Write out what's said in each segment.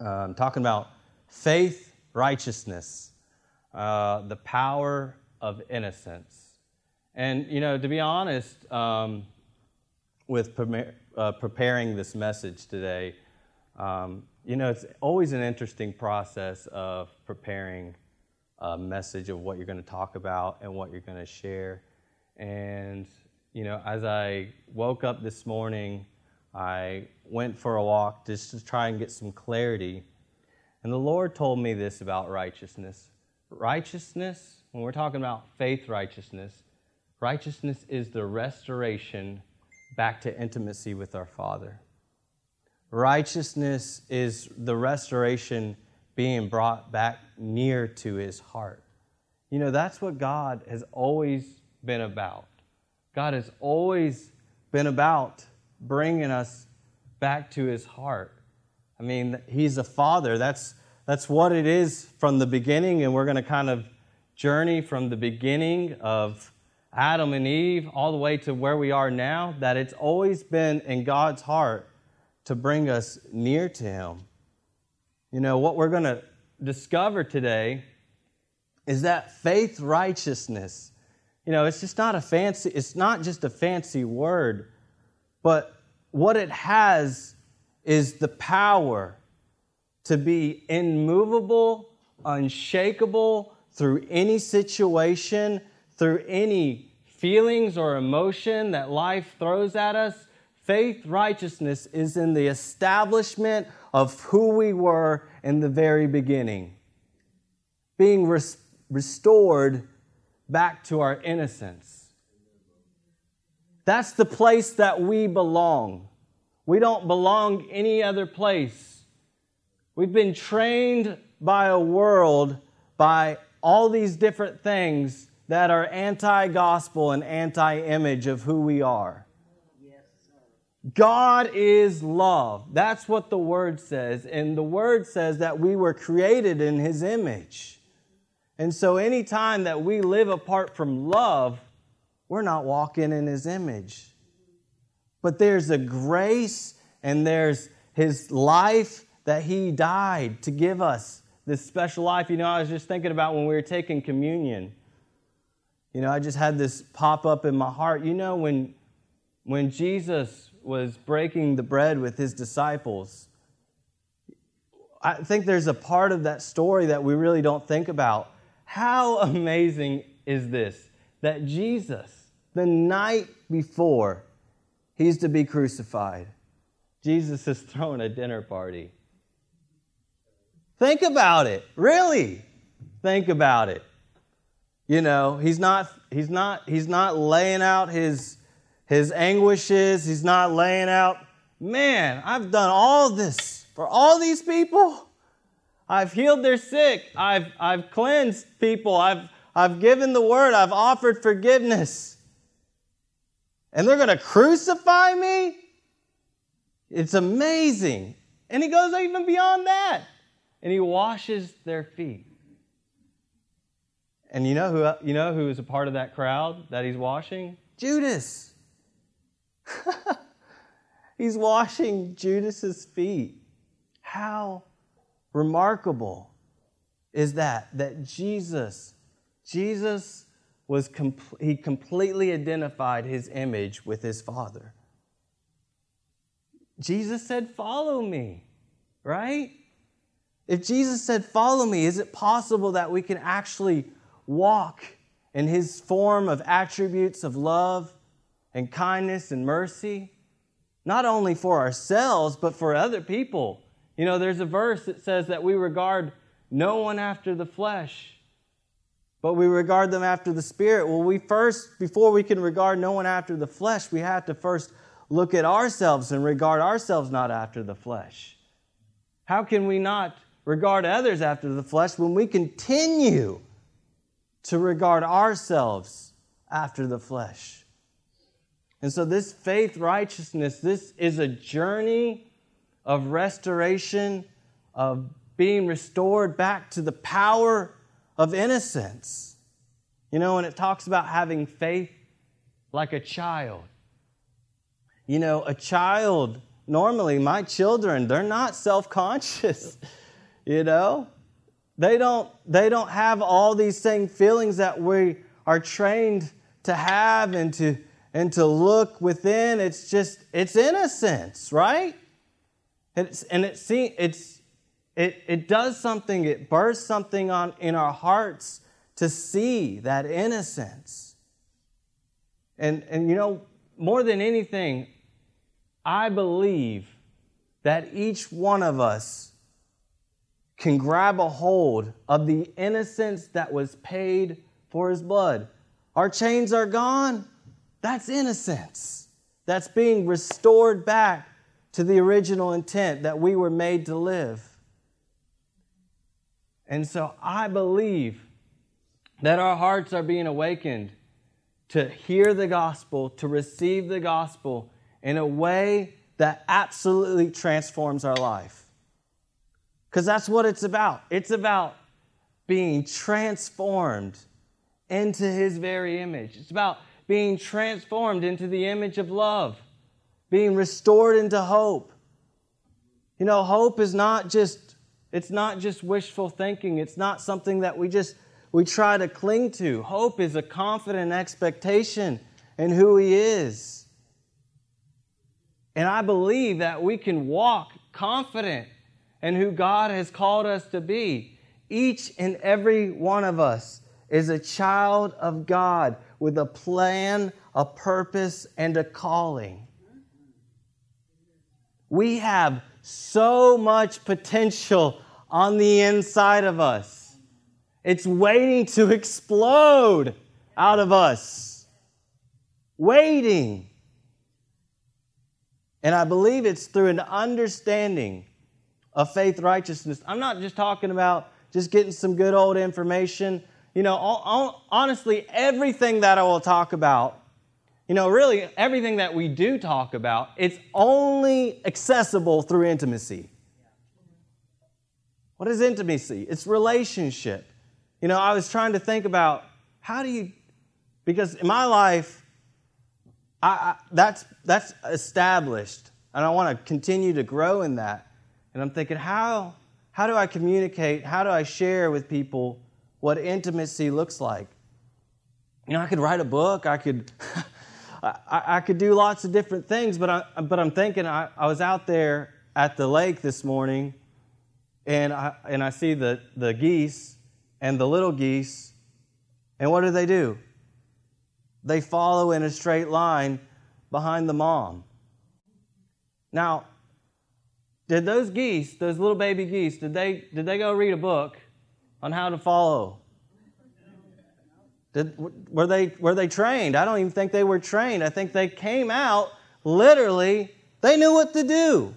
Um, talking about faith, righteousness, uh, the power of innocence. And, you know, to be honest, um, with pre- uh, preparing this message today, um, you know, it's always an interesting process of preparing a message of what you're going to talk about and what you're going to share. And, you know, as I woke up this morning, I went for a walk just to try and get some clarity. And the Lord told me this about righteousness. Righteousness, when we're talking about faith righteousness, righteousness is the restoration back to intimacy with our Father. Righteousness is the restoration being brought back near to his heart. You know, that's what God has always been about. God has always been about bringing us back to his heart. I mean, he's a father. That's, that's what it is from the beginning, and we're going to kind of journey from the beginning of Adam and Eve all the way to where we are now, that it's always been in God's heart to bring us near to him. You know, what we're going to discover today is that faith righteousness. You know, it's just not a fancy, it's not just a fancy word, but what it has is the power to be immovable, unshakable through any situation, through any feelings or emotion that life throws at us. Faith righteousness is in the establishment of who we were in the very beginning, being res- restored back to our innocence. That's the place that we belong. We don't belong any other place. We've been trained by a world, by all these different things that are anti gospel and anti image of who we are. God is love. That's what the Word says. And the Word says that we were created in His image. And so, anytime that we live apart from love, we're not walking in His image. But there's a grace and there's His life that He died to give us this special life. You know, I was just thinking about when we were taking communion. You know, I just had this pop up in my heart. You know, when, when Jesus was breaking the bread with his disciples. I think there's a part of that story that we really don't think about. How amazing is this? That Jesus, the night before he's to be crucified, Jesus is throwing a dinner party. Think about it. Really. Think about it. You know, he's not he's not he's not laying out his his anguishes. He's not laying out, man, I've done all this for all these people. I've healed their sick. I've, I've cleansed people. I've, I've given the word. I've offered forgiveness. And they're going to crucify me? It's amazing. And he goes even beyond that. And he washes their feet. And you know who you know who is a part of that crowd that he's washing? Judas. He's washing Judas's feet. How remarkable is that that Jesus Jesus was he completely identified his image with his father. Jesus said, "Follow me." Right? If Jesus said, "Follow me," is it possible that we can actually walk in his form of attributes of love and kindness and mercy, not only for ourselves, but for other people. You know, there's a verse that says that we regard no one after the flesh, but we regard them after the spirit. Well, we first, before we can regard no one after the flesh, we have to first look at ourselves and regard ourselves not after the flesh. How can we not regard others after the flesh when we continue to regard ourselves after the flesh? And so, this faith righteousness, this is a journey of restoration, of being restored back to the power of innocence. You know, and it talks about having faith like a child. You know, a child normally my children, they're not self-conscious, you know? They don't they don't have all these same feelings that we are trained to have and to and to look within. It's just it's innocence, right? It's, and it see, it's it, it does something, it bursts something on in our hearts to see that innocence. And and you know, more than anything, I believe that each one of us can grab a hold of the innocence that was paid for his blood. Our chains are gone. That's innocence. That's being restored back to the original intent that we were made to live. And so I believe that our hearts are being awakened to hear the gospel, to receive the gospel in a way that absolutely transforms our life. Because that's what it's about. It's about being transformed into His very image. It's about being transformed into the image of love, being restored into hope. You know, hope is not just it's not just wishful thinking. It's not something that we just we try to cling to. Hope is a confident expectation in who he is. And I believe that we can walk confident in who God has called us to be. Each and every one of us is a child of God with a plan, a purpose, and a calling. We have so much potential on the inside of us. It's waiting to explode out of us. Waiting. And I believe it's through an understanding of faith righteousness. I'm not just talking about just getting some good old information. You know, honestly, everything that I will talk about, you know, really everything that we do talk about, it's only accessible through intimacy. What is intimacy? It's relationship. You know, I was trying to think about how do you, because in my life, I, I, that's, that's established, and I want to continue to grow in that. And I'm thinking, how, how do I communicate? How do I share with people what intimacy looks like? You know, I could write a book. I could, I, I, could do lots of different things. But I, but I'm thinking, I, I was out there at the lake this morning, and I, and I see the, the geese and the little geese, and what do they do? They follow in a straight line behind the mom. Now, did those geese, those little baby geese, did they, did they go read a book on how to follow? Did, were, they, were they trained? I don't even think they were trained. I think they came out literally, they knew what to do.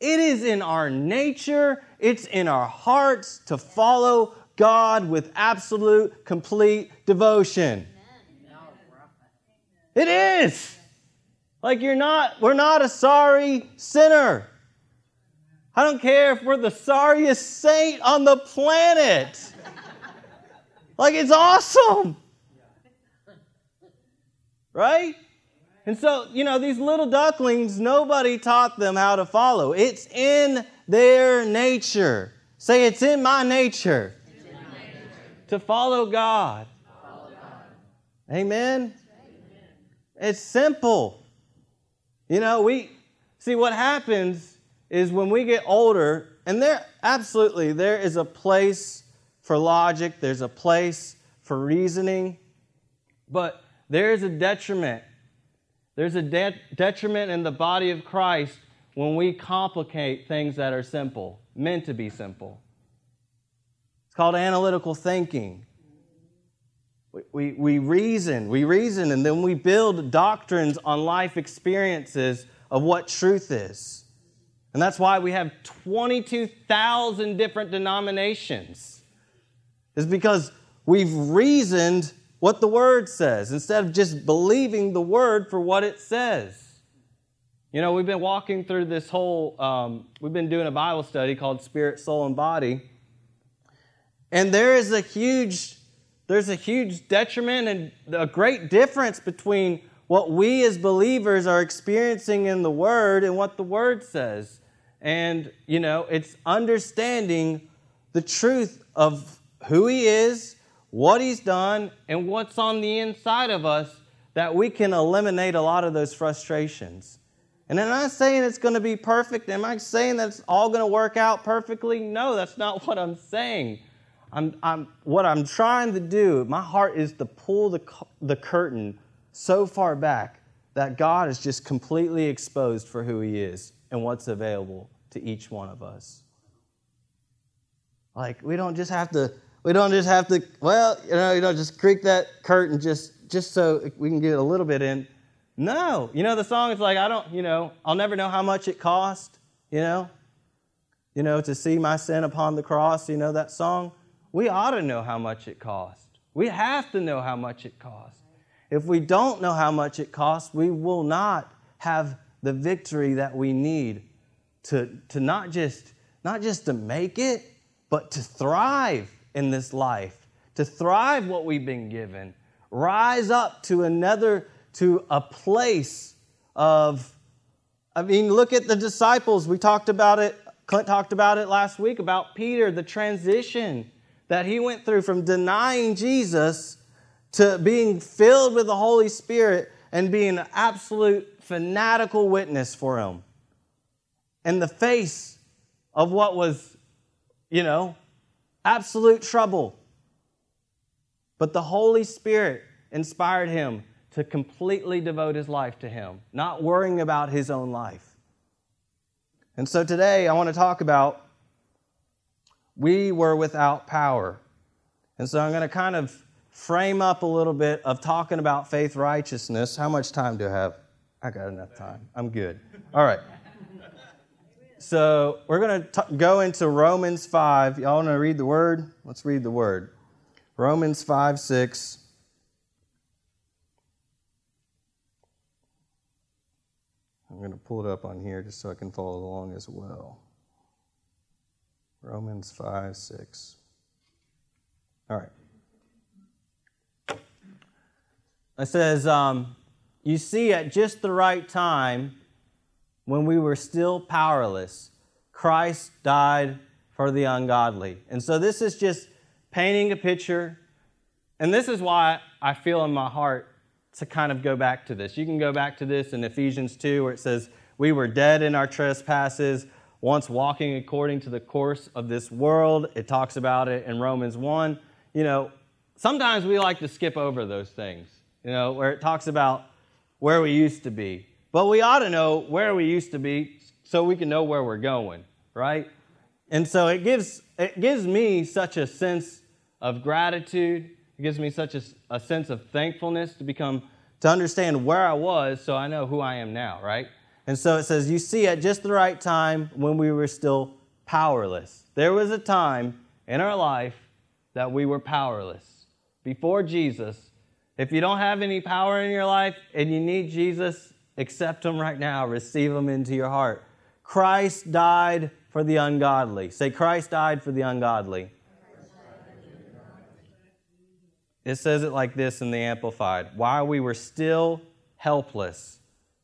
It is in our nature, it's in our hearts to follow God with absolute, complete devotion. It is. Like you're not, we're not a sorry sinner. I don't care if we're the sorriest saint on the planet. Like, it's awesome. Right? And so, you know, these little ducklings, nobody taught them how to follow. It's in their nature. Say, it's in my nature, in my nature. to follow God. follow God. Amen? Amen? It's simple. You know, we see what happens is when we get older, and there absolutely there is a place for logic, there's a place for reasoning, but there is a detriment. There's a de- detriment in the body of Christ when we complicate things that are simple, meant to be simple. It's called analytical thinking. We, we, we reason, we reason, and then we build doctrines on life experiences of what truth is. And that's why we have 22,000 different denominations. Is because we've reasoned what the word says instead of just believing the word for what it says. You know, we've been walking through this whole, um, we've been doing a Bible study called Spirit, Soul, and Body. And there is a huge, there's a huge detriment and a great difference between what we as believers are experiencing in the Word and what the Word says. And, you know, it's understanding the truth of who He is, what He's done, and what's on the inside of us that we can eliminate a lot of those frustrations. And I'm not saying it's going to be perfect? Am I saying that it's all going to work out perfectly? No, that's not what I'm saying. I'm, I'm, what I'm trying to do, my heart is to pull the, the curtain so far back that God is just completely exposed for who He is and what's available to each one of us. Like we don't just have to, we don't just have to, well, you know, you know, just creak that curtain just just so we can get a little bit in. No, you know the song is like I don't, you know, I'll never know how much it cost. You know, you know to see my sin upon the cross. You know that song. We ought to know how much it cost. We have to know how much it cost. If we don't know how much it costs, we will not have the victory that we need to, to not just not just to make it, but to thrive in this life, to thrive what we've been given, rise up to another, to a place of, I mean, look at the disciples. We talked about it, Clint talked about it last week about Peter, the transition that he went through from denying Jesus to being filled with the Holy Spirit and being an absolute fanatical witness for him. In the face of what was, you know, absolute trouble. But the Holy Spirit inspired him to completely devote his life to Him, not worrying about his own life. And so today I want to talk about we were without power. And so I'm going to kind of frame up a little bit of talking about faith righteousness. How much time do I have? I got enough time. I'm good. All right. So we're going to go into Romans 5. Y'all want to read the word? Let's read the word. Romans 5 6. I'm going to pull it up on here just so I can follow along as well. Romans 5 6. All right. It says, um, You see, at just the right time, when we were still powerless, Christ died for the ungodly. And so this is just painting a picture. And this is why I feel in my heart to kind of go back to this. You can go back to this in Ephesians 2, where it says, We were dead in our trespasses, once walking according to the course of this world. It talks about it in Romans 1. You know, sometimes we like to skip over those things, you know, where it talks about where we used to be. But we ought to know where we used to be so we can know where we're going, right? And so it gives, it gives me such a sense of gratitude. It gives me such a, a sense of thankfulness to become, to understand where I was so I know who I am now, right? And so it says, You see, at just the right time when we were still powerless. There was a time in our life that we were powerless. Before Jesus, if you don't have any power in your life and you need Jesus, accept them right now, receive them into your heart. Christ died for the ungodly. Say, Christ died for the ungodly. It says it like this in the Amplified While we were still helpless,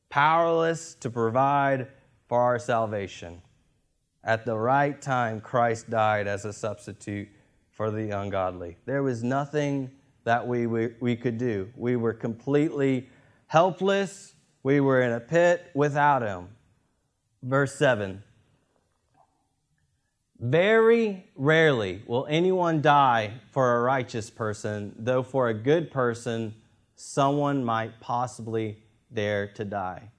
powerless to provide for our salvation, at the right time, Christ died as a substitute for the ungodly. There was nothing that we, we, we could do. We were completely helpless. We were in a pit without Him. Verse 7 very rarely will anyone die for a righteous person, though for a good person, someone might possibly dare to die.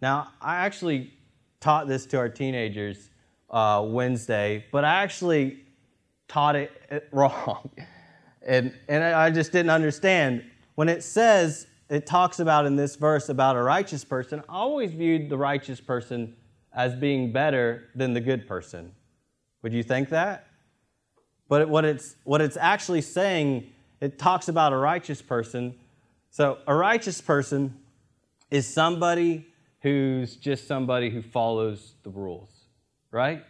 Now, I actually taught this to our teenagers uh, Wednesday, but I actually taught it wrong. and, and I just didn't understand. When it says, it talks about in this verse about a righteous person, I always viewed the righteous person as being better than the good person. Would you think that? But what it's, what it's actually saying, it talks about a righteous person. So, a righteous person is somebody who's just somebody who follows the rules, right?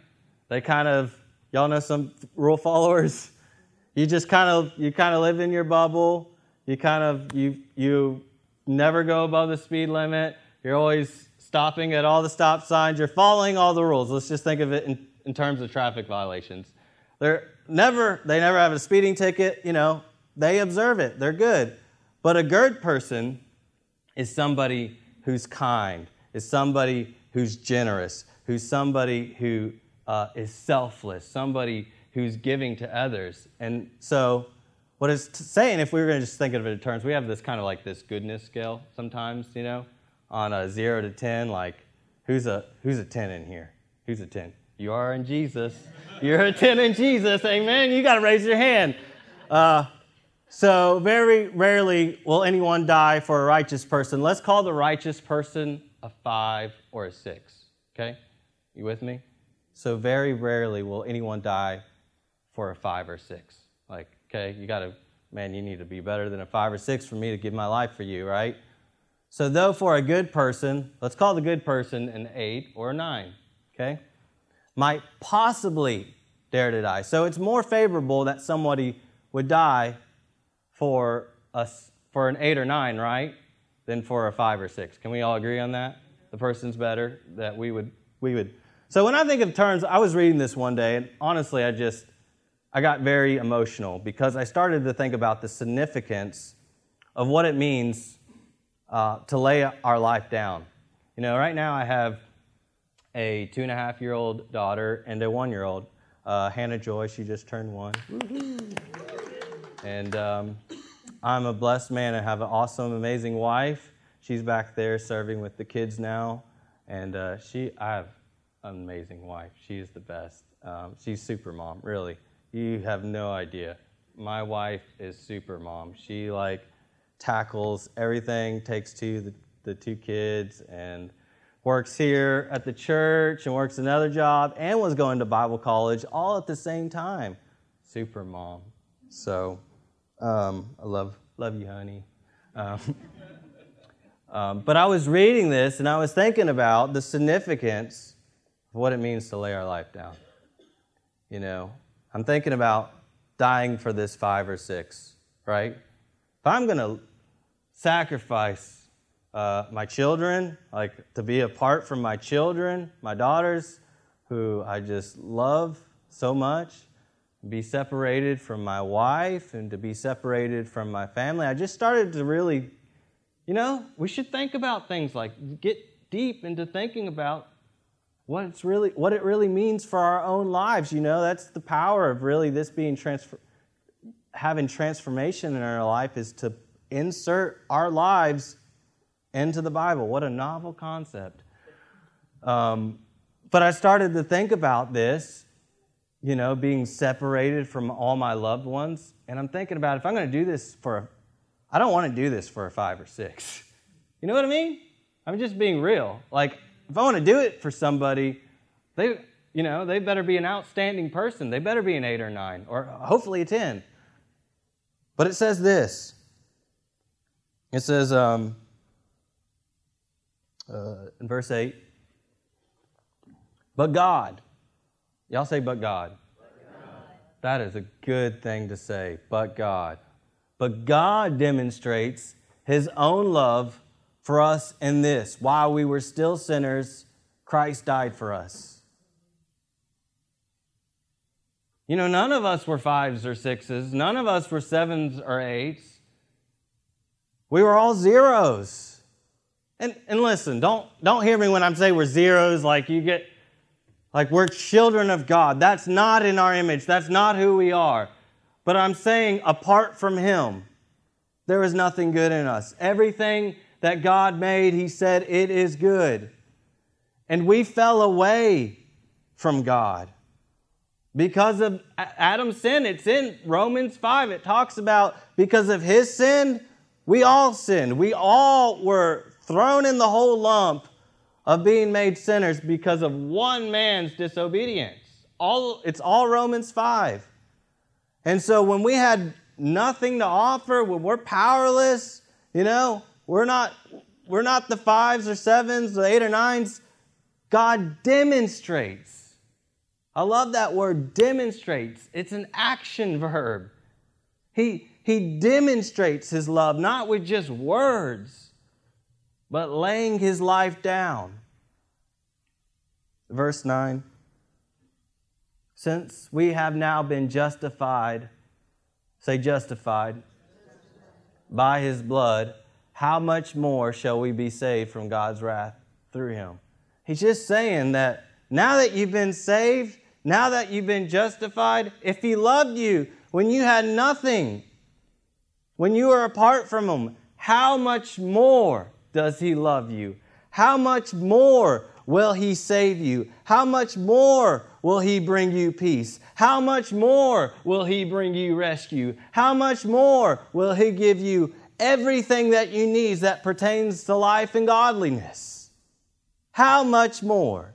They kind of, y'all know some rule followers? You just kind of, you kind of live in your bubble. You kind of, you, you never go above the speed limit. You're always stopping at all the stop signs. You're following all the rules. Let's just think of it in, in terms of traffic violations. They're never, they never have a speeding ticket, you know, they observe it. They're good. But a good person is somebody who's kind, is somebody who's generous, who's somebody who uh, is selfless, somebody who's giving to others. And so, what it's saying, if we were going to just think of it in terms, we have this kind of like this goodness scale sometimes, you know, on a zero to 10, like, who's a, who's a 10 in here? Who's a 10? You are in Jesus. You're a 10 in Jesus. Amen. You got to raise your hand. Uh, so, very rarely will anyone die for a righteous person. Let's call the righteous person a five or a six. Okay? You with me? So, very rarely will anyone die for a five or six. Like, okay, you got to, man, you need to be better than a five or six for me to give my life for you, right? So, though for a good person, let's call the good person an eight or a nine, okay? Might possibly dare to die. So, it's more favorable that somebody would die for, a, for an eight or nine, right? Than for a five or six. Can we all agree on that? The person's better, that we would, we would. So when I think of terms, I was reading this one day, and honestly, I just, I got very emotional because I started to think about the significance of what it means uh, to lay our life down. You know, right now I have a two and a half year old daughter and a one year old, uh, Hannah Joy. She just turned one. And um, I'm a blessed man. I have an awesome, amazing wife. She's back there serving with the kids now. And uh, she, I have an amazing wife. She is the best. Um, she's super mom, really. You have no idea. My wife is super mom. She like tackles everything, takes to the, the two kids, and works here at the church and works another job and was going to Bible college all at the same time. Super mom. So um, I love, love you, honey. Um, um, but I was reading this and I was thinking about the significance of what it means to lay our life down. You know, I'm thinking about dying for this five or six, right? If I'm going to sacrifice uh, my children, like to be apart from my children, my daughters, who I just love so much, be separated from my wife and to be separated from my family. I just started to really, you know, we should think about things like get deep into thinking about what it's really what it really means for our own lives, you know. That's the power of really this being transfer having transformation in our life is to insert our lives into the Bible. What a novel concept. Um, but I started to think about this you know, being separated from all my loved ones. And I'm thinking about if I'm going to do this for, a, I don't want to do this for a five or six. You know what I mean? I'm just being real. Like, if I want to do it for somebody, they, you know, they better be an outstanding person. They better be an eight or nine, or hopefully a 10. But it says this it says um, uh, in verse 8, but God, Y'all say, but God. That is a good thing to say, but God. But God demonstrates his own love for us in this while we were still sinners, Christ died for us. You know, none of us were fives or sixes, none of us were sevens or eights. We were all zeros. And, and listen, don't, don't hear me when I'm saying we're zeros, like you get like we're children of God. That's not in our image. That's not who we are. But I'm saying, apart from Him, there is nothing good in us. Everything that God made, He said, it is good. And we fell away from God because of Adam's sin. It's in Romans 5. It talks about because of his sin, we all sinned. We all were thrown in the whole lump of being made sinners because of one man's disobedience. All, it's all Romans 5. And so when we had nothing to offer, when we're powerless, you know, we're not, we're not the fives or sevens, the eight or nines. God demonstrates. I love that word, demonstrates. It's an action verb. He, he demonstrates his love, not with just words, but laying his life down. Verse 9 Since we have now been justified, say justified, by his blood, how much more shall we be saved from God's wrath through him? He's just saying that now that you've been saved, now that you've been justified, if he loved you when you had nothing, when you were apart from him, how much more does he love you? How much more will he save you? How much more will he bring you peace? How much more will he bring you rescue? How much more will he give you everything that you need that pertains to life and godliness? How much more?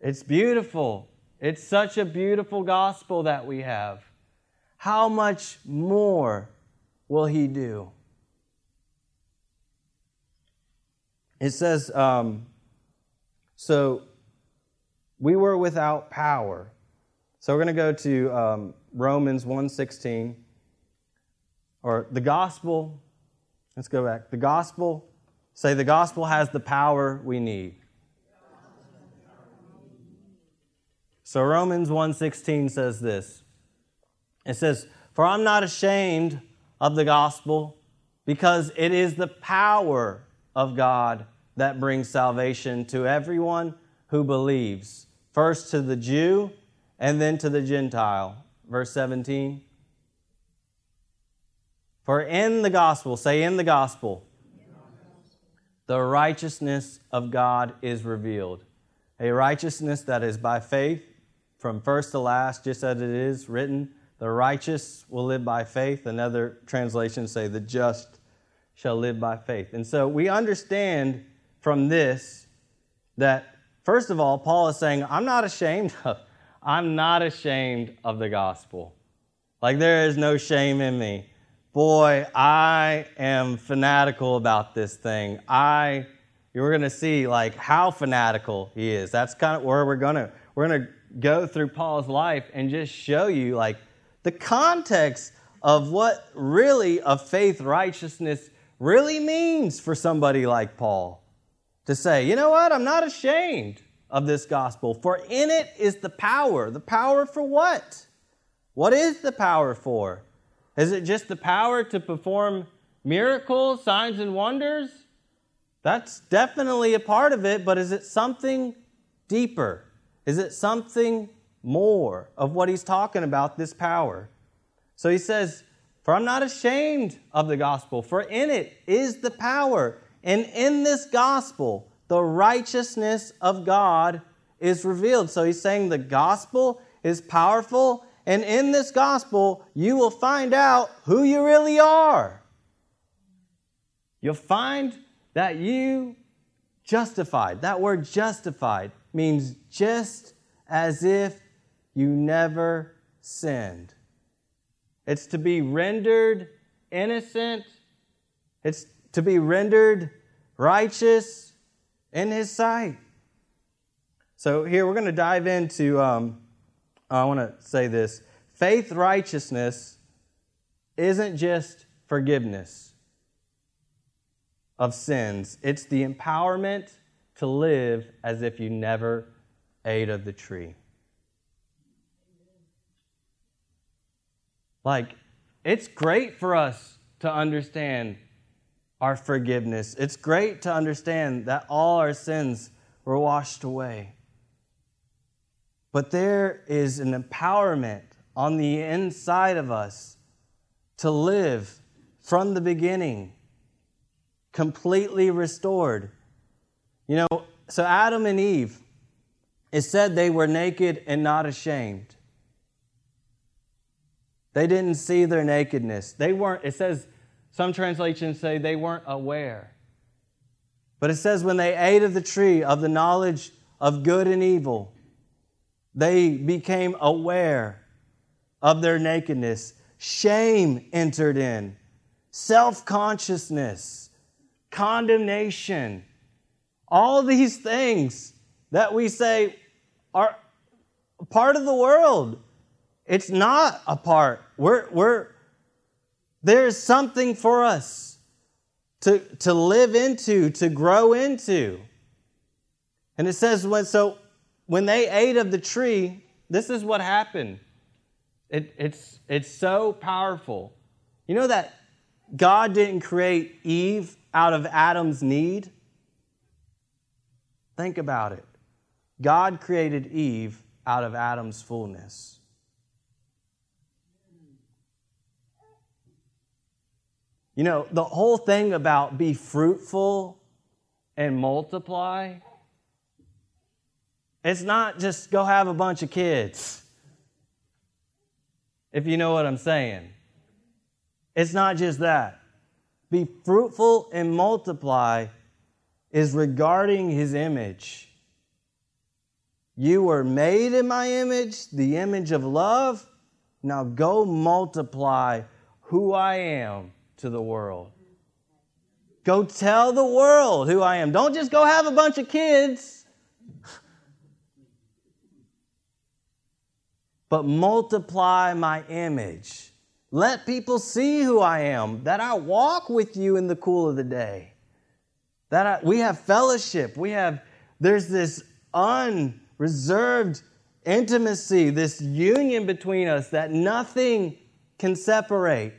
It's beautiful. It's such a beautiful gospel that we have. How much more will he do? It says, um, so we were without power. So we're going to go to um, Romans 1.16, or the gospel. Let's go back. The gospel, say the gospel has the power we need. So Romans 1:16 says this. It says, "For I'm not ashamed of the gospel, because it is the power of God that brings salvation to everyone who believes, first to the Jew and then to the Gentile." Verse 17. For in the gospel, say in the gospel, the righteousness of God is revealed. A righteousness that is by faith from first to last, just as it is written, the righteous will live by faith. Another translation say, the just shall live by faith. And so we understand from this that, first of all, Paul is saying, I'm not ashamed of, I'm not ashamed of the gospel. Like there is no shame in me. Boy, I am fanatical about this thing. I, you're going to see like how fanatical he is. That's kind of where we're going to, we're going to go through Paul's life and just show you like the context of what really a faith righteousness really means for somebody like Paul. To say, you know what, I'm not ashamed of this gospel, for in it is the power. The power for what? What is the power for? Is it just the power to perform miracles, signs, and wonders? That's definitely a part of it, but is it something deeper? Is it something more of what he's talking about, this power? So he says, For I'm not ashamed of the gospel, for in it is the power. And in this gospel, the righteousness of God is revealed. So he's saying the gospel is powerful, and in this gospel, you will find out who you really are. You'll find that you justified. That word justified means just as if you never sinned. It's to be rendered innocent, it's to be rendered righteous in His sight. So, here we're going to dive into, um, I want to say this faith righteousness isn't just forgiveness of sins, it's the empowerment to live as if you never ate of the tree. Like, it's great for us to understand our forgiveness. It's great to understand that all our sins were washed away. But there is an empowerment on the inside of us to live from the beginning, completely restored, you know, so Adam and Eve, it said they were naked and not ashamed. They didn't see their nakedness. They weren't, it says, some translations say they weren't aware. But it says when they ate of the tree of the knowledge of good and evil, they became aware of their nakedness. Shame entered in, self consciousness, condemnation all these things that we say are part of the world. It's not a part. We're, we're, there's something for us to, to live into, to grow into. And it says, when, so when they ate of the tree, this is what happened. It, it's, it's so powerful. You know that God didn't create Eve out of Adam's need? Think about it. God created Eve out of Adam's fullness. You know, the whole thing about be fruitful and multiply, it's not just go have a bunch of kids. If you know what I'm saying. It's not just that. Be fruitful and multiply is regarding his image. You were made in my image, the image of love. Now go multiply who I am to the world. Go tell the world who I am. Don't just go have a bunch of kids. But multiply my image. Let people see who I am, that I walk with you in the cool of the day. That I, we have fellowship. We have, there's this unreserved intimacy, this union between us that nothing can separate.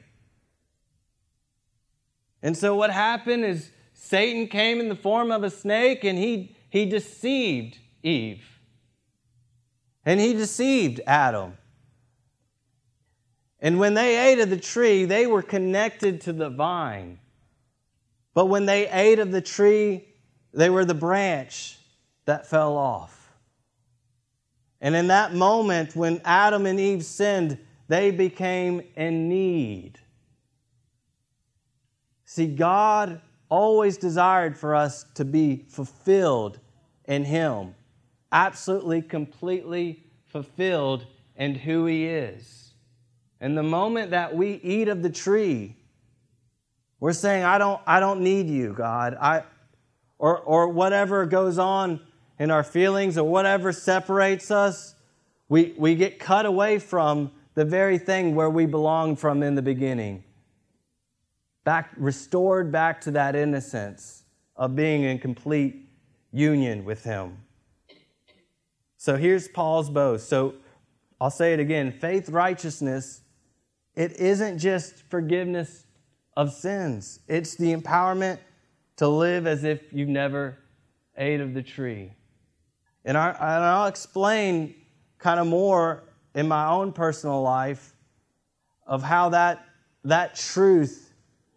And so what happened is Satan came in the form of a snake and he, he deceived Eve. And he deceived Adam. And when they ate of the tree, they were connected to the vine. But when they ate of the tree, they were the branch that fell off. And in that moment, when Adam and Eve sinned, they became in need. See, God always desired for us to be fulfilled in Him, absolutely, completely fulfilled in who He is. And the moment that we eat of the tree, we're saying, I don't, I don't need you, God. I, or, or whatever goes on in our feelings or whatever separates us, we, we get cut away from the very thing where we belonged from in the beginning. Back, restored back to that innocence of being in complete union with Him. So here's Paul's boast. So I'll say it again faith, righteousness, it isn't just forgiveness of sins, it's the empowerment to live as if you've never ate of the tree. And, I, and I'll explain kind of more in my own personal life of how that, that truth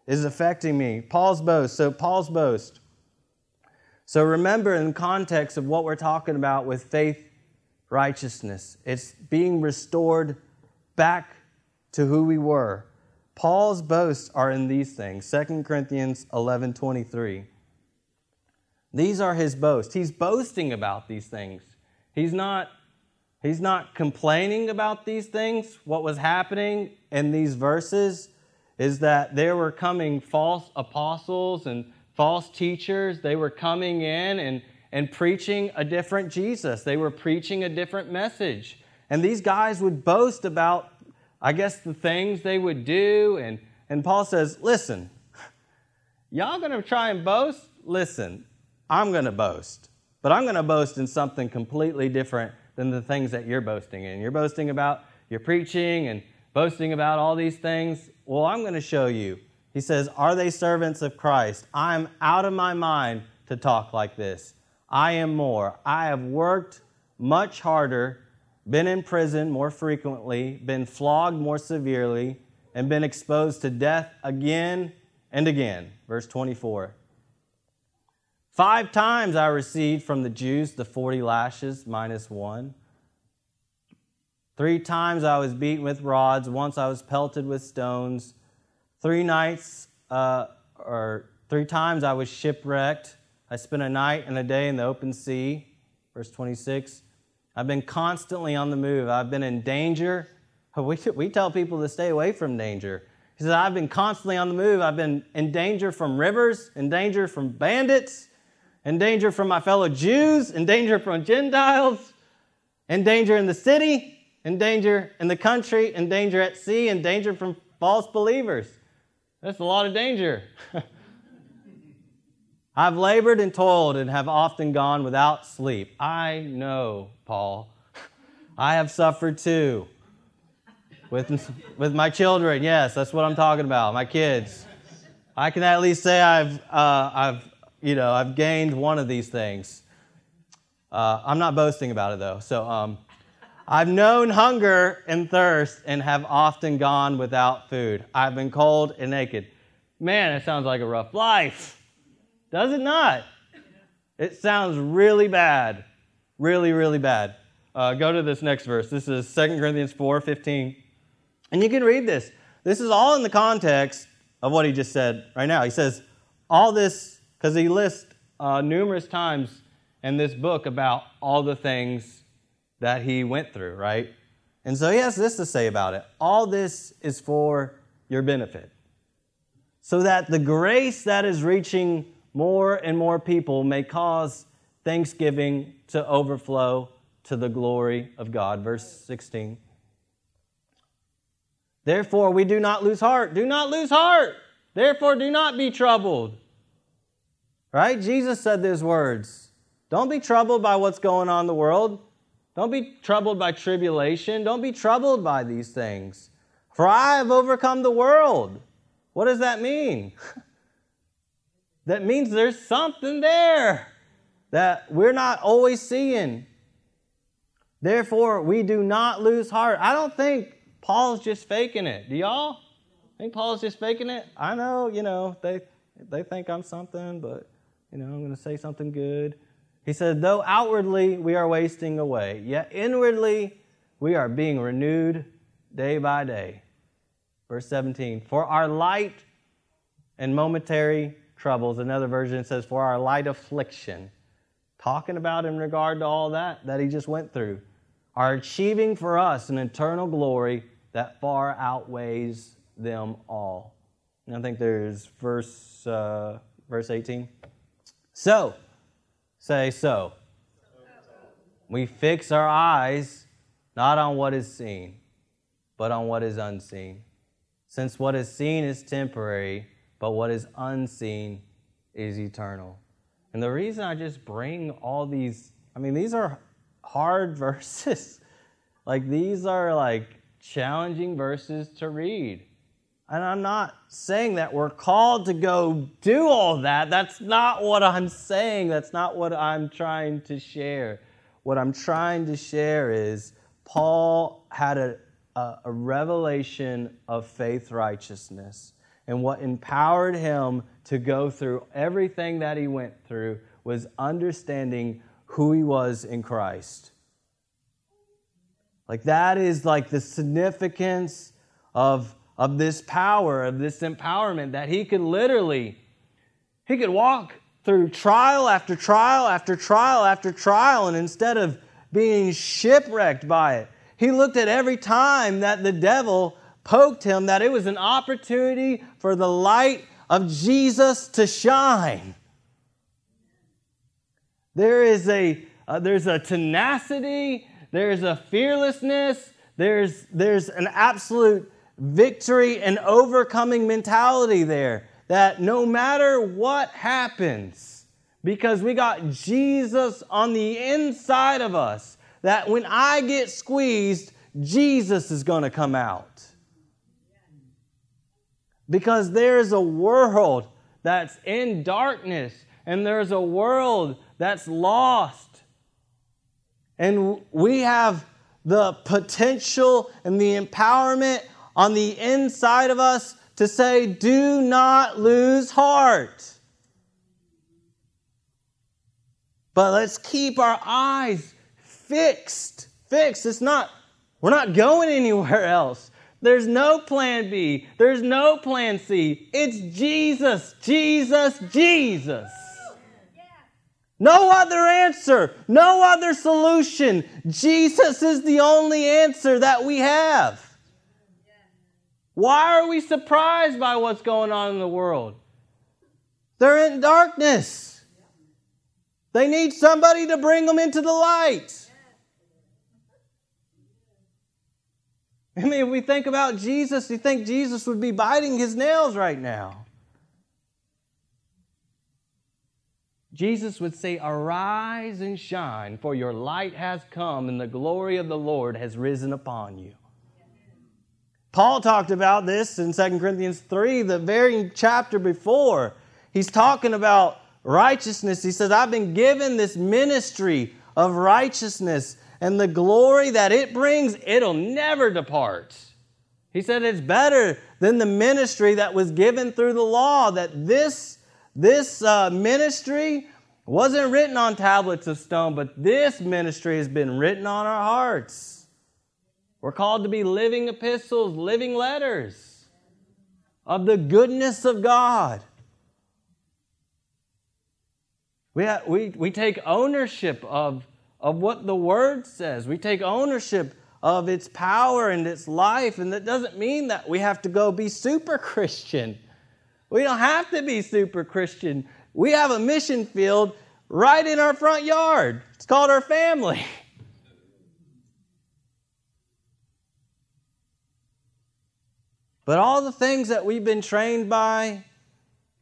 is affecting me. Paul's boast. So, Paul's boast. So, remember in context of what we're talking about with faith righteousness, it's being restored back to who we were. Paul's boasts are in these things 2 Corinthians 11 23. These are his boasts. He's boasting about these things. He's not, he's not complaining about these things. What was happening in these verses is that there were coming false apostles and false teachers. They were coming in and, and preaching a different Jesus, they were preaching a different message. And these guys would boast about I guess, the things they would do. And, and Paul says, Listen, y'all to try and boast? Listen, I'm to boast. But I'm to boast in something completely different than the things that you're boasting in. You're boasting about your preaching and boasting about all these things. Well, I'm to show you. He says, Are they servants of Christ? I'm out of my mind to talk like this. I am more. I have worked much harder been in prison more frequently, been flogged more severely, and been exposed to death again and again. Verse 24. Five times I received from the Jews the 40 lashes minus one. Three times I was beaten with rods. Once I was pelted with stones. Three nights, uh, or three times I was shipwrecked. I spent a night and a day in the open sea. Verse 26. I've been constantly on the move. I've been in danger. We, we tell people to stay away from danger. He says, I've been constantly on the move. I've been in danger from rivers, in danger from bandits, in danger from my fellow Jews, in danger from Gentiles, in danger in the city, in danger in the country, in danger at sea, in danger from false believers. That's a lot of danger. I've labored and toiled and have often gone without sleep. I know, Paul. I have suffered too. With, with my children, yes, that's what I'm talking about, my kids. I can at least say I've, uh, I've, you know, I've gained one of these things. Uh, I'm not boasting about it though. So um, I've known hunger and thirst and have often gone without food. I've been cold and naked. Man, it sounds like a rough life. Does it not? It sounds really bad. Really, really bad. Uh, go to this next verse. This is 2 Corinthians 4 15. And you can read this. This is all in the context of what he just said right now. He says, all this, because he lists uh, numerous times in this book about all the things that he went through, right? And so he has this to say about it all this is for your benefit, so that the grace that is reaching more and more people may cause thanksgiving to overflow to the glory of God. Verse 16. Therefore, we do not lose heart. Do not lose heart. Therefore, do not be troubled. Right? Jesus said these words. Don't be troubled by what's going on in the world. Don't be troubled by tribulation. Don't be troubled by these things. For I have overcome the world. What does that mean? that means there's something there that we're not always seeing. Therefore, we do not lose heart. I don't think Paul's just faking it. Do y'all think Paul's just faking it? I know, you know, they they think I'm something, but you know, I'm going to say something good. He said, though outwardly we are wasting away, yet inwardly we are being renewed day by day. Verse 17, for our light and momentary troubles, another version says, for our light affliction, talking about in regard to all that that he just went through, are achieving for us an eternal glory that far outweighs them all. And I think there's verse, uh, verse 18. So, say so. We fix our eyes not on what is seen, but on what is unseen. Since what is seen is temporary, but what is unseen is eternal. And the reason I just bring all these, I mean, these are hard verses. like, these are like challenging verses to read. And I'm not saying that we're called to go do all that. That's not what I'm saying. That's not what I'm trying to share. What I'm trying to share is Paul had a, a, a revelation of faith righteousness. And what empowered him to go through everything that he went through was understanding who he was in Christ. Like that is like the significance of, of this power, of this empowerment, that he could literally, he could walk through trial after trial after trial after trial, and instead of being shipwrecked by it, he looked at every time that the devil poked him that it was an opportunity for the light of Jesus to shine. There is a uh, there's a tenacity there's a fearlessness, there's, there's an absolute victory and overcoming mentality there. That no matter what happens, because we got Jesus on the inside of us, that when I get squeezed, Jesus is going to come out. Because there's a world that's in darkness and there's a world that's lost and we have the potential and the empowerment on the inside of us to say, do not lose heart. But let's keep our eyes fixed. Fixed. It's not, we're not going anywhere else. There's no plan B. There's no plan C. It's Jesus, Jesus, Jesus. No other answer, no other solution. Jesus is the only answer that we have. Why are we surprised by what's going on in the world? They're in darkness. They need somebody to bring them into the light. I mean, if we think about Jesus, you think Jesus would be biting his nails right now. Jesus would say, Arise and shine, for your light has come, and the glory of the Lord has risen upon you. Paul talked about this in 2 Corinthians 3, the very chapter before. He's talking about righteousness. He says, I've been given this ministry of righteousness, and the glory that it brings, it'll never depart. He said it's better than the ministry that was given through the law, that this, this uh, ministry wasn't written on tablets of stone, but this ministry has been written on our hearts. We're called to be living epistles, living letters of the goodness of God. We, we, we take ownership of, of what the Word says. We take ownership of its power and its life. And that doesn't mean that we have to go be super Christian. We don't have to be super Christian. We have a mission field right in our front yard. It's called our family. But all the things that we've been trained by,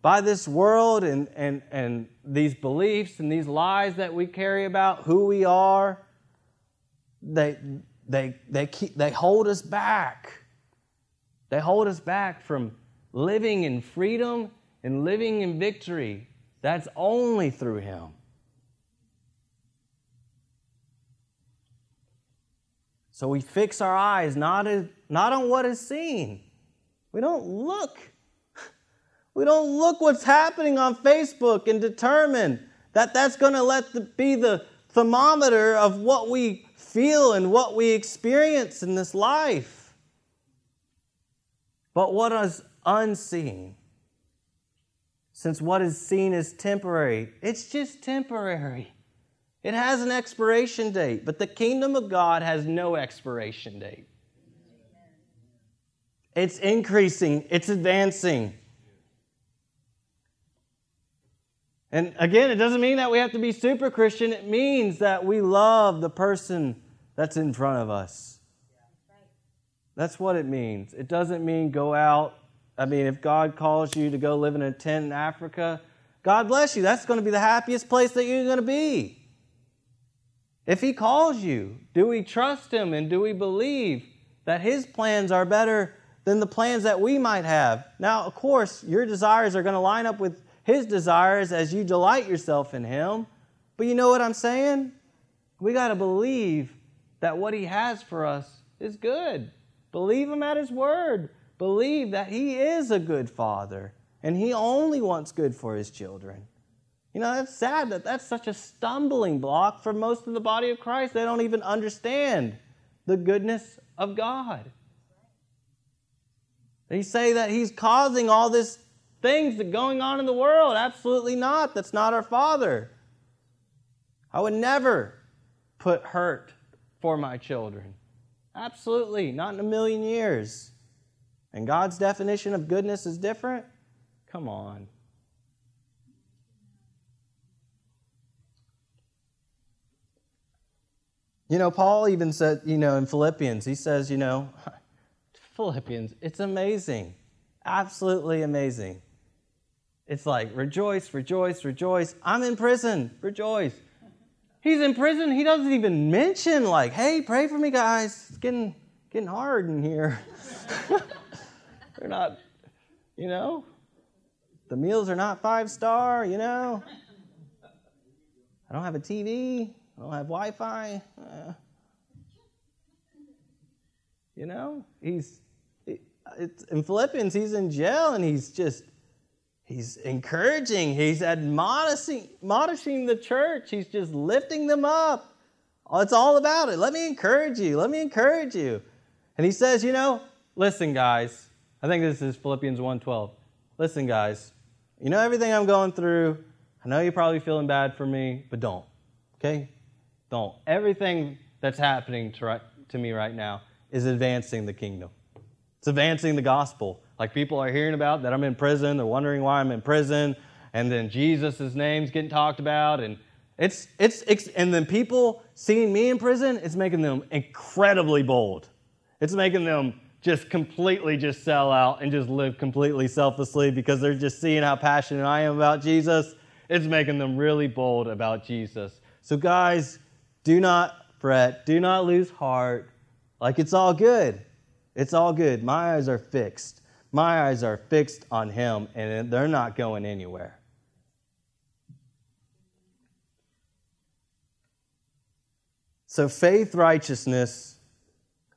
by this world and, and, and these beliefs and these lies that we carry about who we are, they, they, they, keep, they hold us back. They hold us back from living in freedom and living in victory. That's only through Him. So we fix our eyes not, as, not on what is seen. We don't look we don't look what's happening on Facebook and determine that that's going to let the, be the thermometer of what we feel and what we experience in this life. But what is unseen? Since what is seen is temporary, it's just temporary. It has an expiration date, but the kingdom of God has no expiration date. It's increasing, it's advancing. And again, it doesn't mean that we have to be super Christian. It means that we love the person that's in front of us. That's what it means. It doesn't mean go out. I mean, if God calls you to go live in a tent in Africa, God bless you. That's going to be the happiest place that you're going to be. If He calls you, do we trust Him and do we believe that His plans are better than the plans that we might have? Now, of course, your desires are going to line up with his desires as you delight yourself in Him. But you know what I'm saying? We got to believe that what He has for us is good. Believe Him at His word. Believe that He is a good Father and He only wants good for His children. You know, that's sad that that's such a stumbling block for most of the body of Christ. They don't even understand the goodness of God. They say that He's causing all this things that going on in the world. Absolutely not. That's not our Father. I would never put hurt for my children. Absolutely, not in a million years. And God's definition of goodness is different? Come on. You know, Paul even said, you know, in Philippians, he says, you know, Philippians, it's amazing. Absolutely amazing. It's like, rejoice, rejoice, rejoice. I'm in prison, rejoice. He's in prison. He doesn't even mention, like, hey, pray for me, guys. It's getting, getting hard in here. They're not, you know, the meals are not five star, you know. I don't have a TV. I don't have Wi Fi. Uh, you know, he's, in Philippians, he's in jail and he's just He's encouraging, he's admonishing, admonishing the church, he's just lifting them up. It's all about it. Let me encourage you. Let me encourage you. And he says, you know, listen, guys. I think this is Philippians 1:12. Listen, guys. You know everything I'm going through. I know you're probably feeling bad for me, but don't. Okay? Don't. Everything that's happening to, right, to me right now is advancing the kingdom. It's advancing the gospel. Like people are hearing about that I'm in prison, they're wondering why I'm in prison, and then Jesus' name's getting talked about, and it's, it's, it's, and then people seeing me in prison, it's making them incredibly bold. It's making them just completely just sell out and just live completely selflessly because they're just seeing how passionate I am about Jesus. It's making them really bold about Jesus. So, guys, do not fret, do not lose heart. Like it's all good. It's all good. My eyes are fixed. My eyes are fixed on Him, and they're not going anywhere. So, faith righteousness,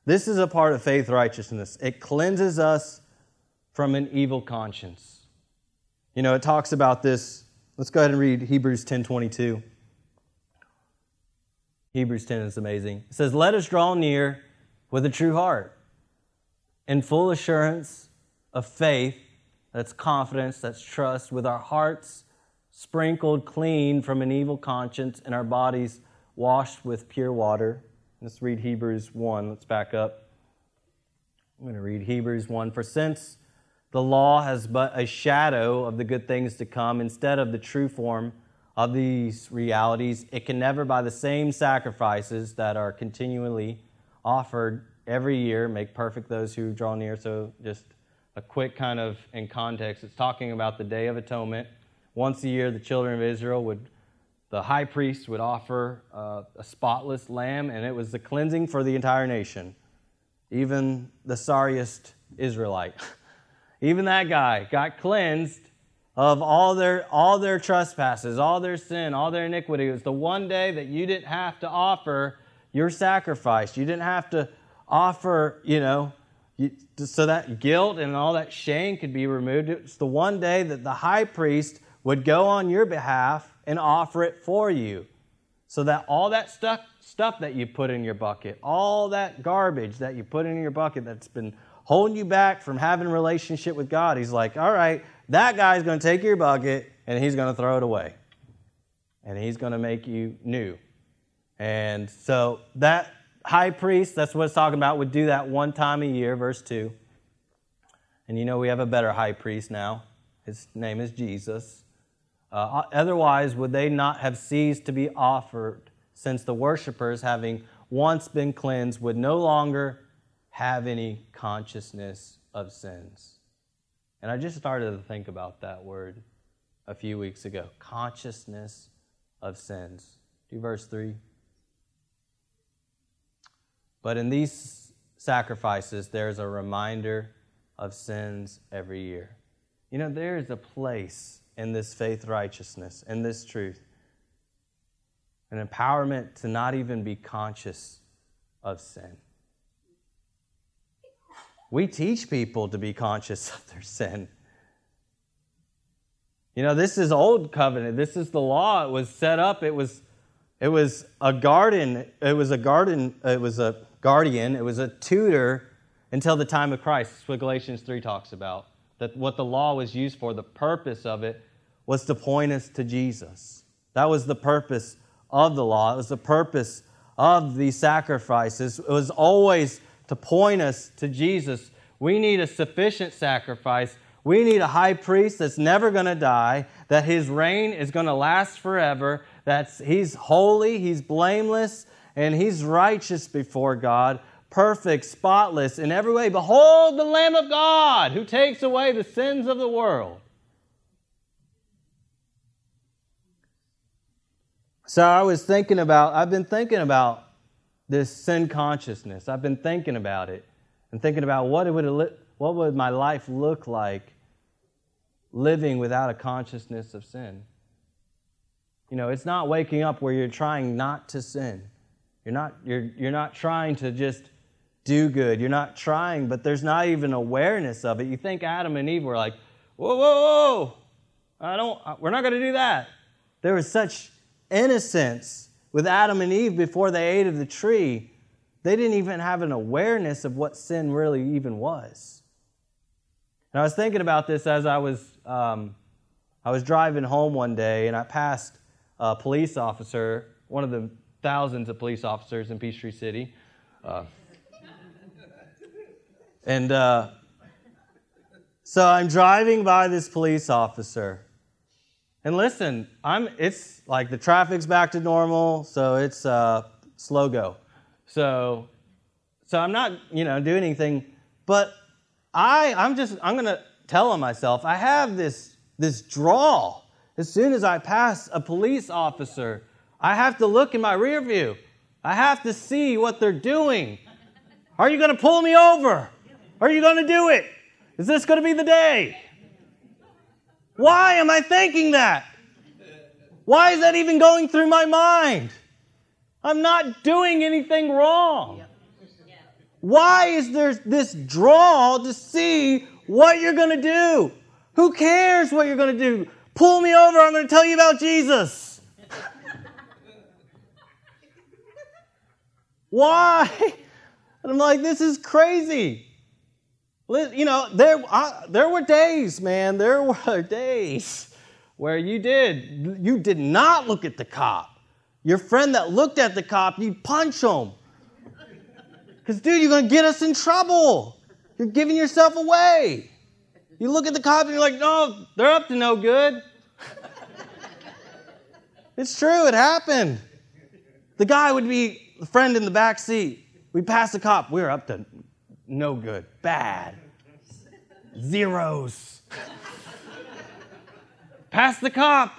this is a part of faith righteousness. It cleanses us from an evil conscience. You know, it talks about this. Let's go ahead and read Hebrews 10 22. Hebrews 10 is amazing. It says, Let us draw near with a true heart in full assurance of faith, that's confidence, that's trust, with our hearts sprinkled clean from an evil conscience and our bodies washed with pure water. Let's read Hebrews 1. Let's back up. I'm going to read Hebrews 1. For since the law has but a shadow of the good things to come instead of the true form of these realities, it can never, by the same sacrifices that are continually offered every year, make perfect those who draw near. So, just a quick kind of in context, it's talking about the Day of Atonement. Once a year, the children of Israel would, the high priest would offer uh, a spotless lamb, and it was the cleansing for the entire nation. Even the sorriest Israelite, even that guy got cleansed of all their all their trespasses, all their sin, all their iniquity. It was the one day that you didn't have to offer your sacrifice. You didn't have to offer, you know, so that guilt and all that shame could be removed. It's the one day that the high priest would go on your behalf and offer it for you. So that all that stuff, stuff that you put in your bucket, all that garbage that you put in your bucket that's been holding you back from having a relationship with God, he's like, all right, that guy's going to take your bucket and he's going to throw it away. And he's going to make you new. And so that high priest, that's what it's talking about, would do that one time a year, verse 2. And you know, we have a better high priest now. His name is Jesus. Uh, otherwise, would they not have ceased to be offered, since the worshippers, having once been cleansed, would no longer have any consciousness of sins? And I just started to think about that word a few weeks ago consciousness of sins. Do verse 3. But in these sacrifices, there's a reminder of sins every year. You know, there is a place in this faith righteousness, in this truth, an empowerment to not even be conscious of sin. We teach people to be conscious of their sin. You know, this is old covenant. This is the law. It was set up. It was it was a garden. It was a garden. It was a guardian, it was a tutor until the time of Christ. That's what Galatians 3 talks about. That what the law was used for, the purpose of it was to point us to Jesus. That was the purpose of the law. It was the purpose of these sacrifices. It was always to point us to Jesus. We need a sufficient sacrifice. We need a high priest that's never going to die, that his reign is going to last forever, that he's holy, he's blameless, and he's righteous before God, perfect, spotless in every way. Behold the Lamb of God who takes away the sins of the world. So I was thinking about, I've been thinking about this sin consciousness. I've been thinking about it and thinking about what, it would, what would my life look like living without a consciousness of sin. You know, it's not waking up where you're trying not to sin. You're not, you're, you're not trying to just do good. You're not trying, but there's not even awareness of it. You think Adam and Eve were like, whoa, whoa, whoa, I don't, we're not going to do that. There was such innocence with Adam and Eve before they ate of the tree. They didn't even have an awareness of what sin really even was. And I was thinking about this as I was, um, I was driving home one day and I passed a police officer, one of the thousands of police officers in Peachtree City. Uh, and uh, so I'm driving by this police officer. And listen, I'm, it's like the traffic's back to normal, so it's uh, slow go. So, so I'm not, you know, doing anything, but I, I'm just, I'm going to tell on myself, I have this, this draw As soon as I pass a police officer, I have to look in my rear view. I have to see what they're doing. Are you going to pull me over? Are you going to do it? Is this going to be the day? Why am I thinking that? Why is that even going through my mind? I'm not doing anything wrong. Why is there this draw to see what you're going to do? Who cares what you're going to do? Pull me over, I'm going to tell you about Jesus. Why? And I'm like, this is crazy. You know, there, I, there were days, man, there were days where you did, you did not look at the cop. Your friend that looked at the cop, you punch him. Because, dude, you're going to get us in trouble. You're giving yourself away. You look at the cop and you're like, no, they're up to no good. it's true, it happened. The guy would be the friend in the back seat. We passed the cop. We are up to no good, bad, zeros. Pass the cop.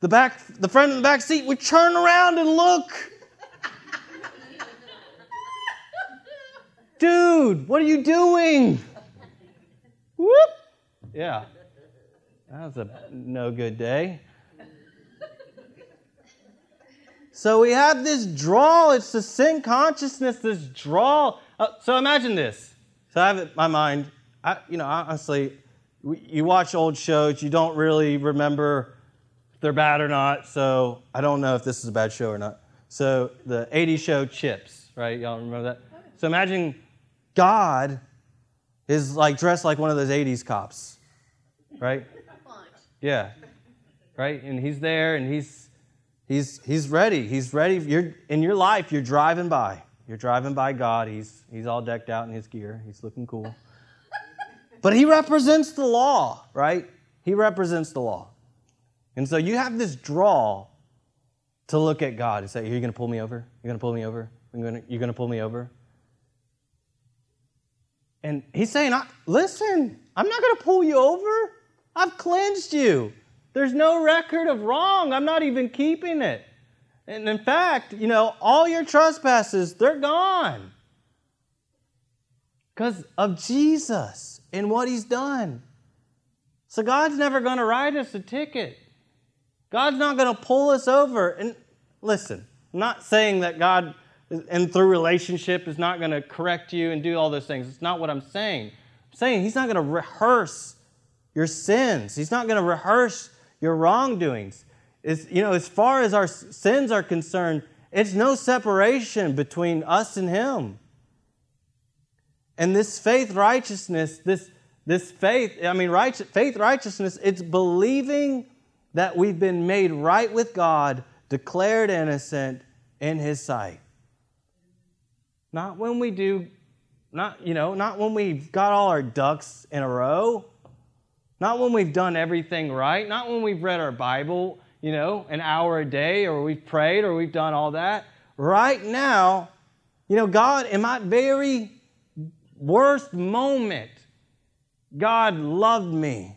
The back, the friend in the back seat would turn around and look. Dude, what are you doing? Whoop. Yeah. That was a no good day. So we have this draw. It's the sin consciousness, this draw. Uh, so imagine this. So I have it in my mind. I, you know, honestly, you watch old shows, you don't really remember if they're bad or not. So I don't know if this is a bad show or not. So the 80s show Chips, right? Y'all remember that? So imagine God is like dressed like one of those 80s cops, right? Yeah, right? And he's there and he's He's, he's ready. He's ready. You're, in your life, you're driving by. You're driving by God. He's, he's all decked out in his gear. He's looking cool. but he represents the law, right? He represents the law. And so you have this draw to look at God and say, You're going to pull me over? You're going to pull me over? You're going to, you're going to pull me over? And he's saying, Listen, I'm not going to pull you over. I've cleansed you. There's no record of wrong. I'm not even keeping it. And in fact, you know, all your trespasses, they're gone. Because of Jesus and what he's done. So God's never going to write us a ticket. God's not going to pull us over. And listen, I'm not saying that God, and through relationship, is not going to correct you and do all those things. It's not what I'm saying. I'm saying He's not going to rehearse your sins, He's not going to rehearse your wrongdoings. Is, you know, as far as our sins are concerned, it's no separation between us and Him. And this faith righteousness, this, this faith, I mean, right, faith righteousness, it's believing that we've been made right with God, declared innocent in His sight. Not when we do, not, you know, not when we've got all our ducks in a row. Not when we've done everything right, not when we've read our Bible, you know, an hour a day, or we've prayed, or we've done all that. Right now, you know, God, in my very worst moment, God loved me.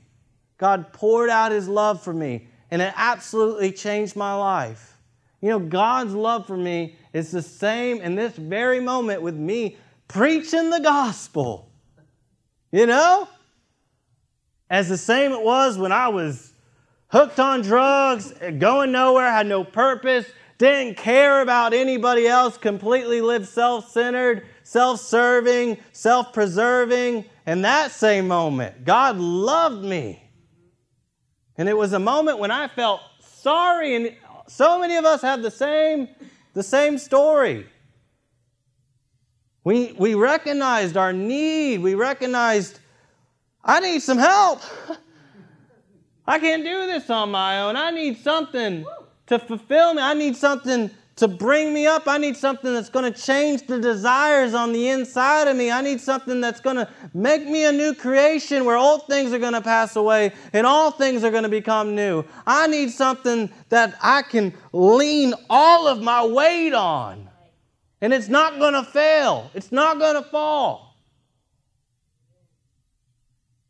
God poured out His love for me, and it absolutely changed my life. You know, God's love for me is the same in this very moment with me preaching the gospel. You know? As the same it was when I was hooked on drugs, going nowhere, had no purpose, didn't care about anybody else, completely lived self centered, self serving, self preserving. And that same moment, God loved me. And it was a moment when I felt sorry, and so many of us have the same, the same story. We, we recognized our need. We recognized I need some help. I can't do this on my own. I need something to fulfill me. I need something to bring me up. I need something that's going to change the desires on the inside of me. I need something that's going to make me a new creation where old things are going to pass away and all things are going to become new. I need something that I can lean all of my weight on. And it's not going to fail, it's not going to fall.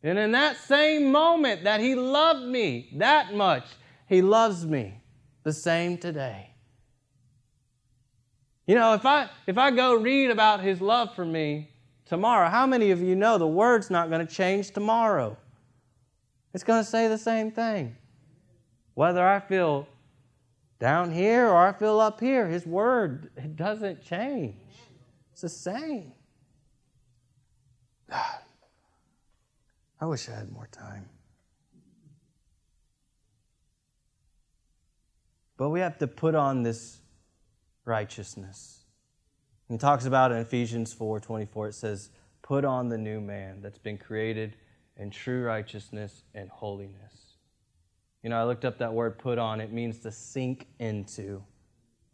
And in that same moment that he loved me that much He loves me the same today. You know, if I if I go read about his love for me tomorrow, how many of you know the word's not going to change tomorrow? It's going to say the same thing. Whether I feel down here or I feel up here, his word it doesn't change. It's the same. God, I wish I had more time. But we have to put on this righteousness. He talks about in Ephesians 4 24, it says, Put on the new man that's been created in true righteousness and holiness. You know, I looked up that word put on, it means to sink into,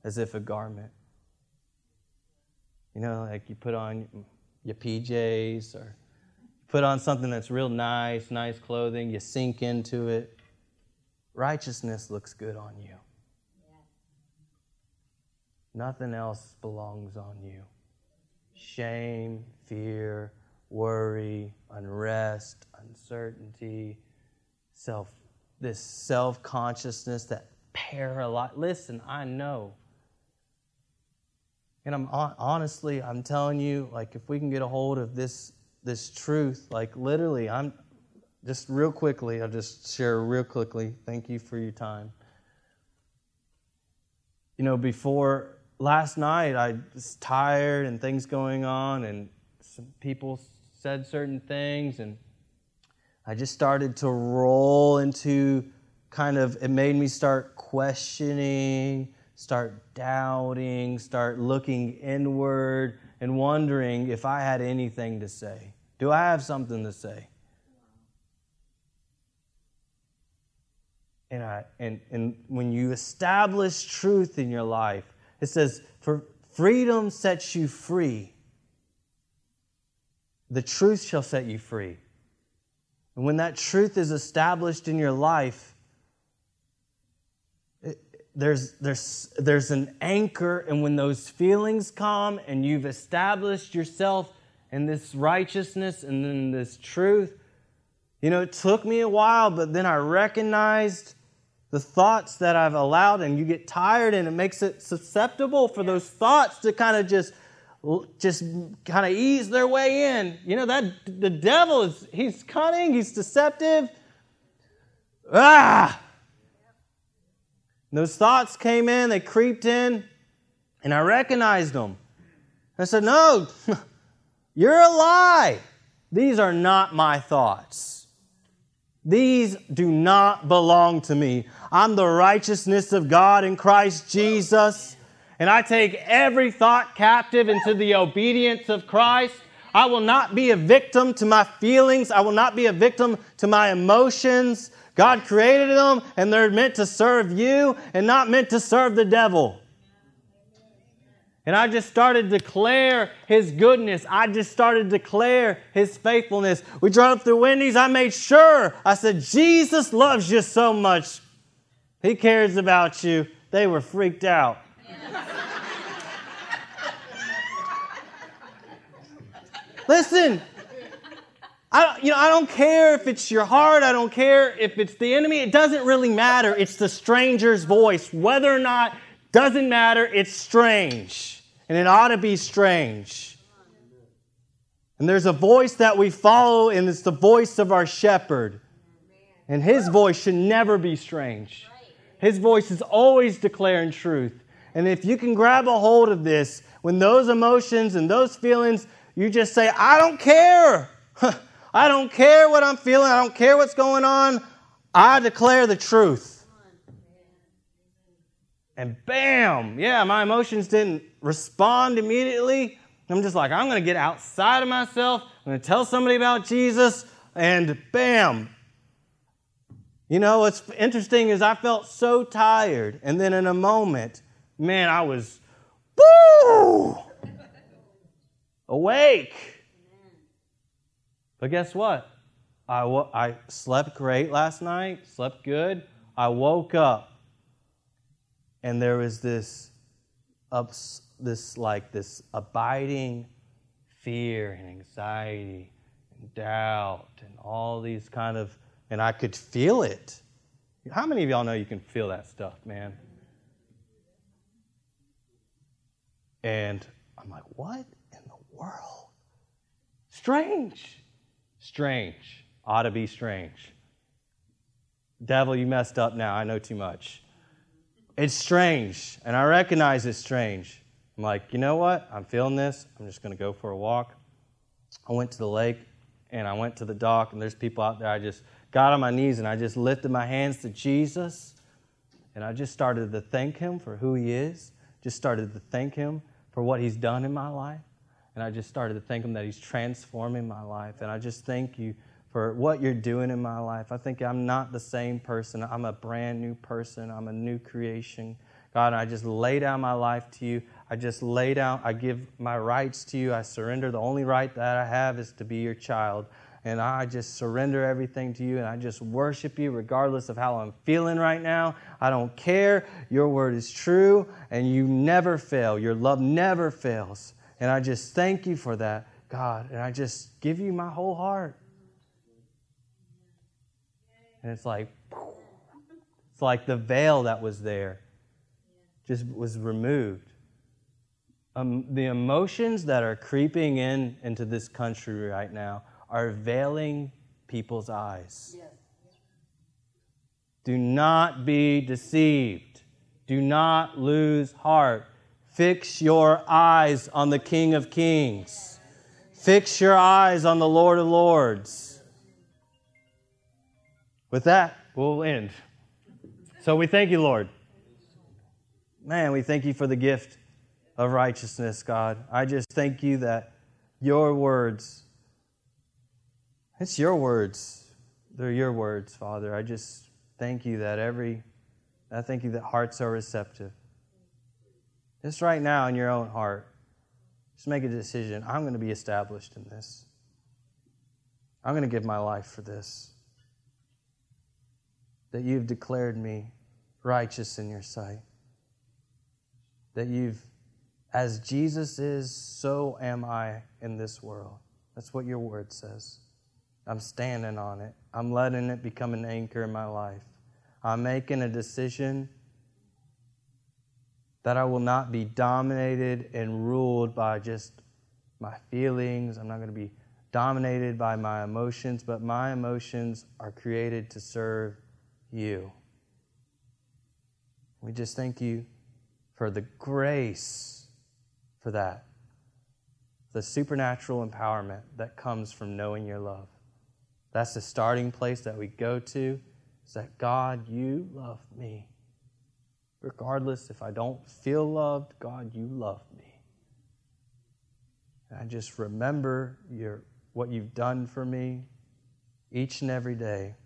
as if a garment. You know, like you put on your PJs or put on something that's real nice, nice clothing, you sink into it. Righteousness looks good on you. Nothing else belongs on you. Shame, fear, worry, unrest, uncertainty, self this self-consciousness that paralyze. Listen, I know. And I'm honestly, I'm telling you, like if we can get a hold of this this truth, like literally, I'm just real quickly, I'll just share real quickly. Thank you for your time. You know, before last night I was tired and things going on, and some people said certain things, and I just started to roll into kind of, it made me start questioning, start doubting, start looking inward, and wondering if I had anything to say. Do I have something to say? And, I, and, and when you establish truth in your life, it says, For freedom sets you free. The truth shall set you free. And when that truth is established in your life, there's, there's, there's an anchor, and when those feelings come and you've established yourself in this righteousness and then this truth, you know, it took me a while, but then I recognized the thoughts that I've allowed, and you get tired, and it makes it susceptible for those thoughts to kind of just just kind of ease their way in. You know that the devil is he's cunning, he's deceptive. Ah! Those thoughts came in, they creeped in, and I recognized them. I said, "No, you're a lie. These are not my thoughts." These do not belong to me. I'm the righteousness of God in Christ Jesus. And I take every thought captive into the obedience of Christ. I will not be a victim to my feelings. I will not be a victim to my emotions. God created them, and they're meant to serve you and not meant to serve the devil. And I just started to declare His goodness. I just started to declare His faithfulness. We drove through Wendy's. I made sure. I said, Jesus loves you so much. He cares about you. They were freaked out. Listen, I, you know, I don't care if it's your heart. I don't care if it's the enemy. It doesn't really matter. It's the stranger's voice. Whether or not doesn't matter, it's strange. And it ought to be strange. And there's a voice that we follow, and it's the voice of our shepherd. And his voice should never be strange. His voice is always declaring truth. And if you can grab a hold of this, when those emotions and those feelings, you just say, I don't care. I don't care what I'm feeling. I don't care what's going on. I declare the truth. And bam, yeah, my emotions didn't respond immediately. I'm just like, I'm going to get outside of myself. I'm going to tell somebody about Jesus. And bam. You know, what's interesting is I felt so tired. And then in a moment, man, I was, woo, awake. But guess what? I, I slept great last night, slept good. I woke up and there was this ups, this like this abiding fear and anxiety and doubt and all these kind of and I could feel it. How many of y'all know you can feel that stuff, man? And I'm like, what in the world? Strange. Strange. Ought to be strange. Devil, you messed up now. I know too much. It's strange, and I recognize it's strange. I'm like, you know what? I'm feeling this. I'm just going to go for a walk. I went to the lake and I went to the dock, and there's people out there. I just got on my knees and I just lifted my hands to Jesus, and I just started to thank Him for who He is. Just started to thank Him for what He's done in my life. And I just started to thank Him that He's transforming my life. And I just thank you for what you're doing in my life. I think I'm not the same person. I'm a brand new person. I'm a new creation. God, I just lay down my life to you. I just lay down, I give my rights to you. I surrender. The only right that I have is to be your child. And I just surrender everything to you and I just worship you regardless of how I'm feeling right now. I don't care. Your word is true and you never fail. Your love never fails. And I just thank you for that, God. And I just give you my whole heart. And it's like, it's like the veil that was there just was removed. Um, the emotions that are creeping in into this country right now are veiling people's eyes. Do not be deceived. Do not lose heart. Fix your eyes on the King of Kings. Fix your eyes on the Lord of Lords. With that, we'll end. So we thank you, Lord. Man, we thank you for the gift of righteousness, God. I just thank you that your words, it's your words. They're your words, Father. I just thank you that every, I thank you that hearts are receptive. Just right now in your own heart, just make a decision. I'm going to be established in this. I'm going to give my life for this that you've declared me righteous in your sight. That you've, as Jesus is, so am I in this world. That's what your word says. I'm standing on it. I'm letting it become an anchor in my life. I'm making a decision that I will not be dominated and ruled by just my feelings. I'm not going to be dominated by my emotions, but my emotions are created to serve you. We just thank you for the grace for that, the supernatural empowerment that comes from knowing your love. That's the starting place that we go to. Is that God, you love me. Regardless if I don't feel loved, God, you love me. And I just remember your, what you've done for me each and every day.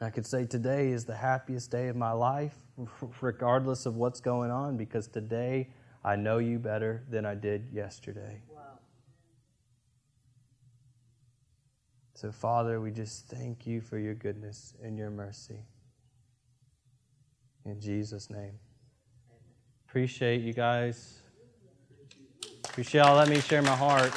I could say today is the happiest day of my life, regardless of what's going on, because today I know you better than I did yesterday. Wow. So, Father, we just thank you for your goodness and your mercy. In Jesus' name. Appreciate you guys. Appreciate y'all let me share my heart.